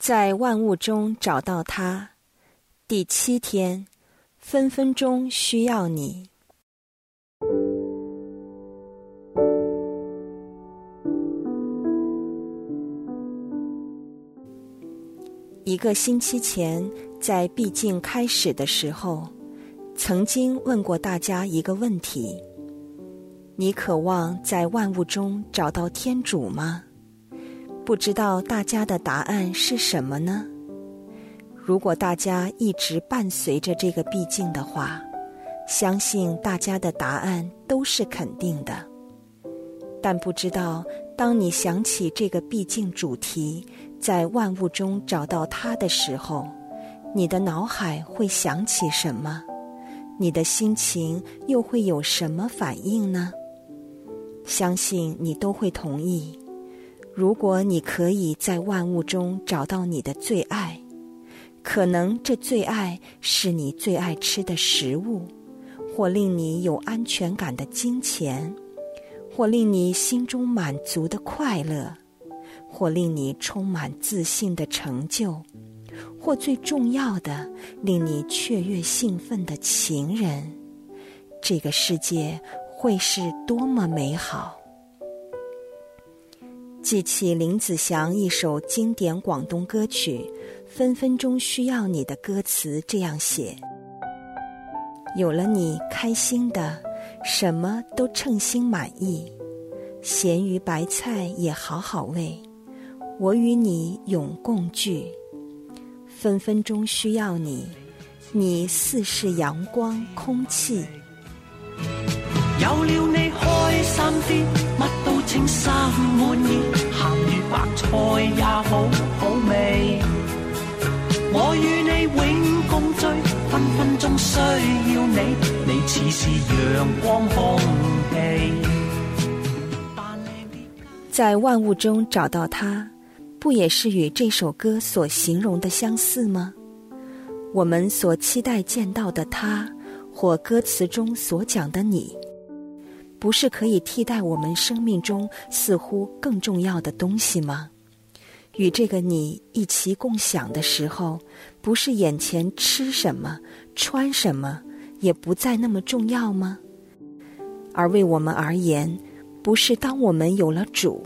在万物中找到他。第七天，分分钟需要你。一个星期前，在毕竟开始的时候，曾经问过大家一个问题：你渴望在万物中找到天主吗？不知道大家的答案是什么呢？如果大家一直伴随着这个毕竟的话，相信大家的答案都是肯定的。但不知道，当你想起这个毕竟主题，在万物中找到它的时候，你的脑海会想起什么？你的心情又会有什么反应呢？相信你都会同意。如果你可以在万物中找到你的最爱。可能这最爱是你最爱吃的食物，或令你有安全感的金钱，或令你心中满足的快乐，或令你充满自信的成就，或最重要的令你雀跃兴奋的情人。这个世界会是多么美好！记起林子祥一首经典广东歌曲。分分钟需要你的歌词这样写：有了你，开心的，什么都称心满意，咸鱼白菜也好好味。我与你永共聚，分分钟需要你，你似是阳光空气。有了你，开心啲，乜都称心满意，咸鱼白菜也好好味。我与你永共聚，分分钟需要你，你似是阳光空气。在万物中找到它，不也是与这首歌所形容的相似吗？我们所期待见到的他，或歌词中所讲的你，不是可以替代我们生命中似乎更重要的东西吗？与这个你一起共享的时候，不是眼前吃什么、穿什么也不再那么重要吗？而为我们而言，不是当我们有了主，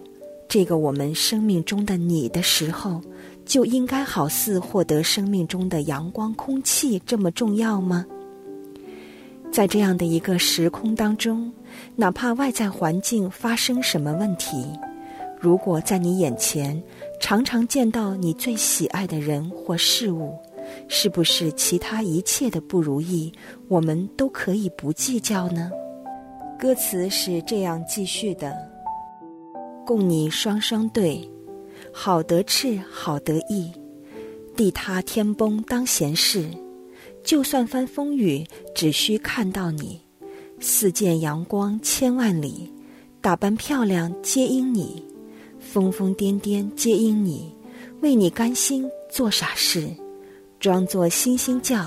这个我们生命中的你的时候，就应该好似获得生命中的阳光、空气这么重要吗？在这样的一个时空当中，哪怕外在环境发生什么问题，如果在你眼前，常常见到你最喜爱的人或事物，是不是其他一切的不如意，我们都可以不计较呢？歌词是这样继续的：共你双双对，好得志好得意，地塌天崩当闲事，就算翻风雨，只需看到你，似见阳光千万里，打扮漂亮皆因你。疯疯癫癫皆因你，为你甘心做傻事，装作星星叫，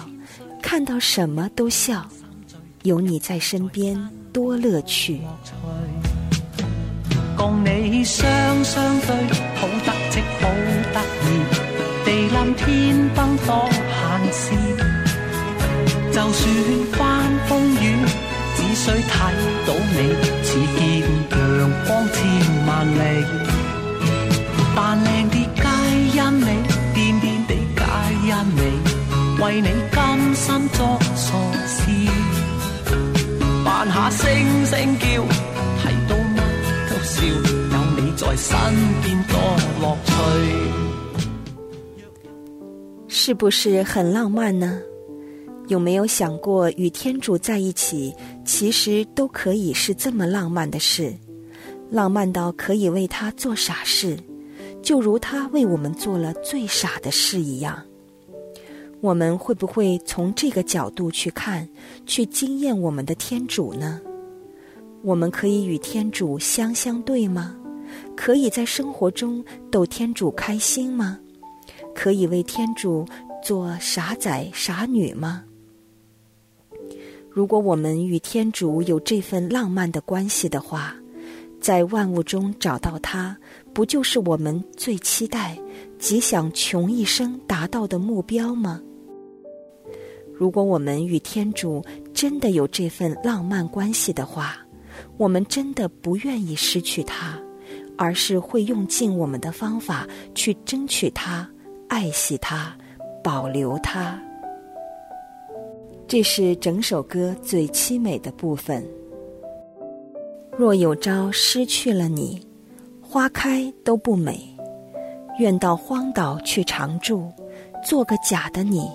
看到什么都笑，有你在身边多乐趣。共你双双对，好得戚好得意，地冧天崩多闲事，就算翻风雨，只需睇到你，似见阳光千万里。扮靓啲皆因你，癫癫地皆因你，为你甘心作傻事，扮下声声叫，睇到乜都笑，有你在身边多乐趣。是不是很浪漫呢？有没有想过与天主在一起，其实都可以是这么浪漫的事，浪漫到可以为他做傻事。就如他为我们做了最傻的事一样，我们会不会从这个角度去看，去惊艳我们的天主呢？我们可以与天主相相对吗？可以在生活中逗天主开心吗？可以为天主做傻仔傻女吗？如果我们与天主有这份浪漫的关系的话，在万物中找到他。不就是我们最期待、极想穷一生达到的目标吗？如果我们与天主真的有这份浪漫关系的话，我们真的不愿意失去他，而是会用尽我们的方法去争取他、爱惜他、保留他。这是整首歌最凄美的部分。若有朝失去了你，花开都不美。愿到荒岛去常住，做个假的你，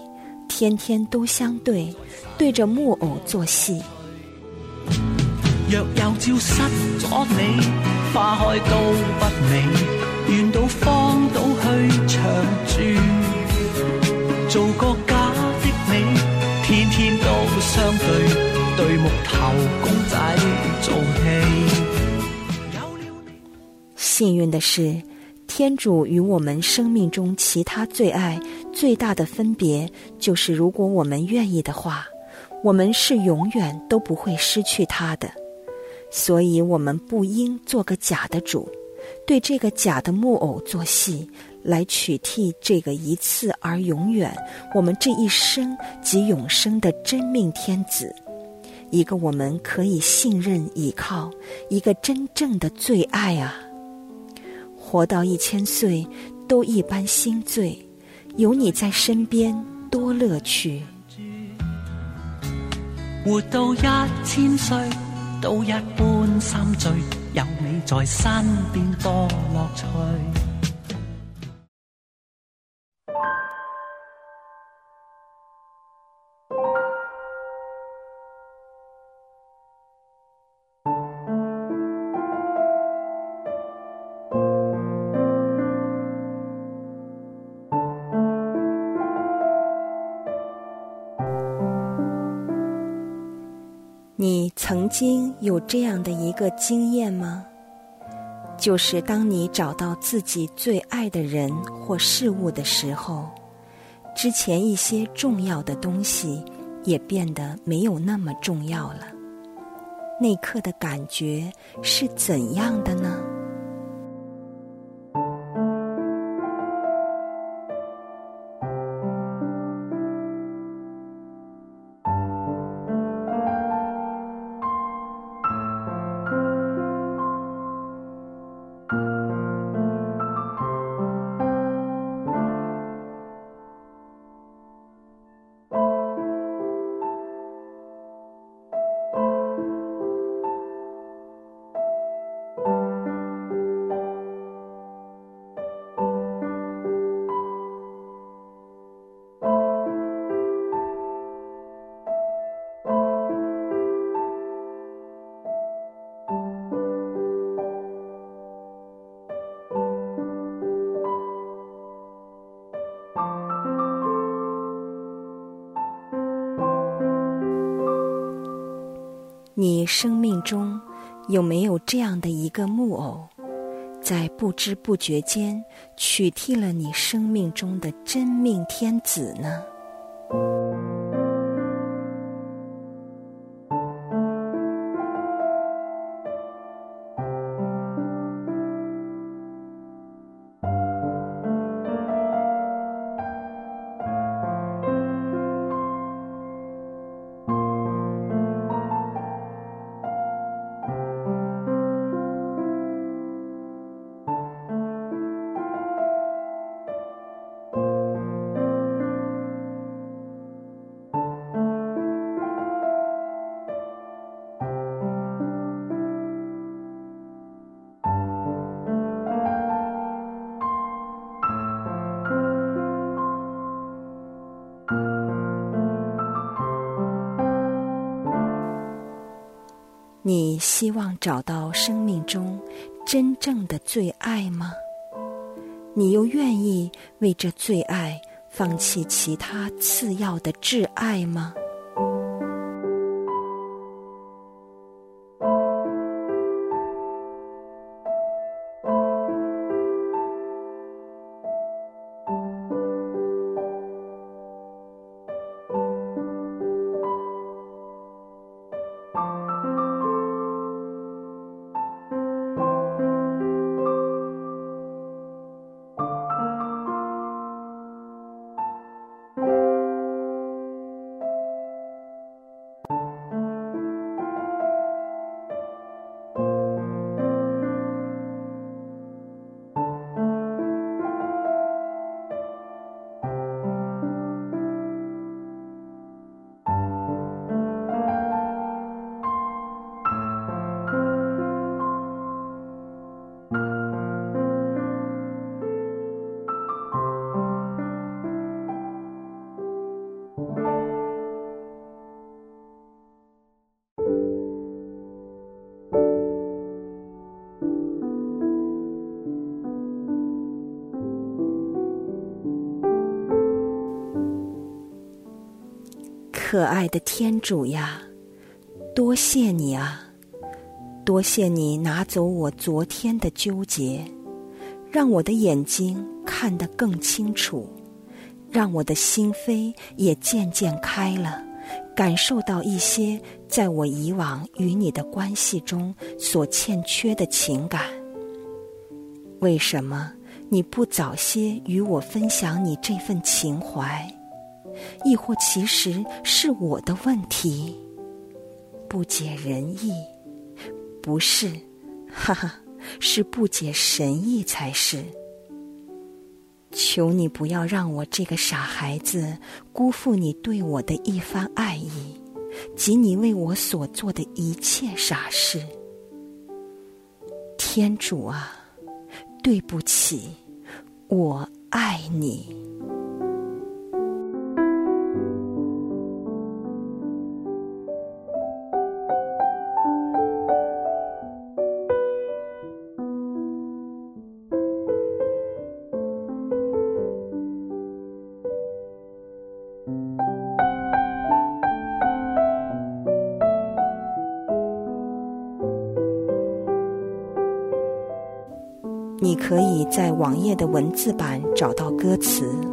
天天都相对，对着木偶做戏。若有朝失咗你，花开都不美。愿到荒岛去长住，做个，相对，对木头公仔做戏。幸运的是。天主与我们生命中其他最爱最大的分别，就是如果我们愿意的话，我们是永远都不会失去他的。所以，我们不应做个假的主，对这个假的木偶做戏，来取替这个一次而永远、我们这一生及永生的真命天子，一个我们可以信任依靠，一个真正的最爱啊！活到一千岁，都一般心醉。有你在身边，多乐趣。活到一千岁，都一般心醉。有你在身边，多乐趣。曾经有这样的一个经验吗？就是当你找到自己最爱的人或事物的时候，之前一些重要的东西也变得没有那么重要了。那刻的感觉是怎样的呢？你生命中有没有这样的一个木偶，在不知不觉间取替了你生命中的真命天子呢？你希望找到生命中真正的最爱吗？你又愿意为这最爱放弃其他次要的挚爱吗？可爱的天主呀，多谢你啊！多谢你拿走我昨天的纠结，让我的眼睛看得更清楚，让我的心扉也渐渐开了，感受到一些在我以往与你的关系中所欠缺的情感。为什么你不早些与我分享你这份情怀？亦或其实是我的问题，不解人意？不是，哈哈，是不解神意才是。求你不要让我这个傻孩子辜负你对我的一番爱意，及你为我所做的一切傻事。天主啊，对不起，我爱你。你可以在网页的文字版找到歌词。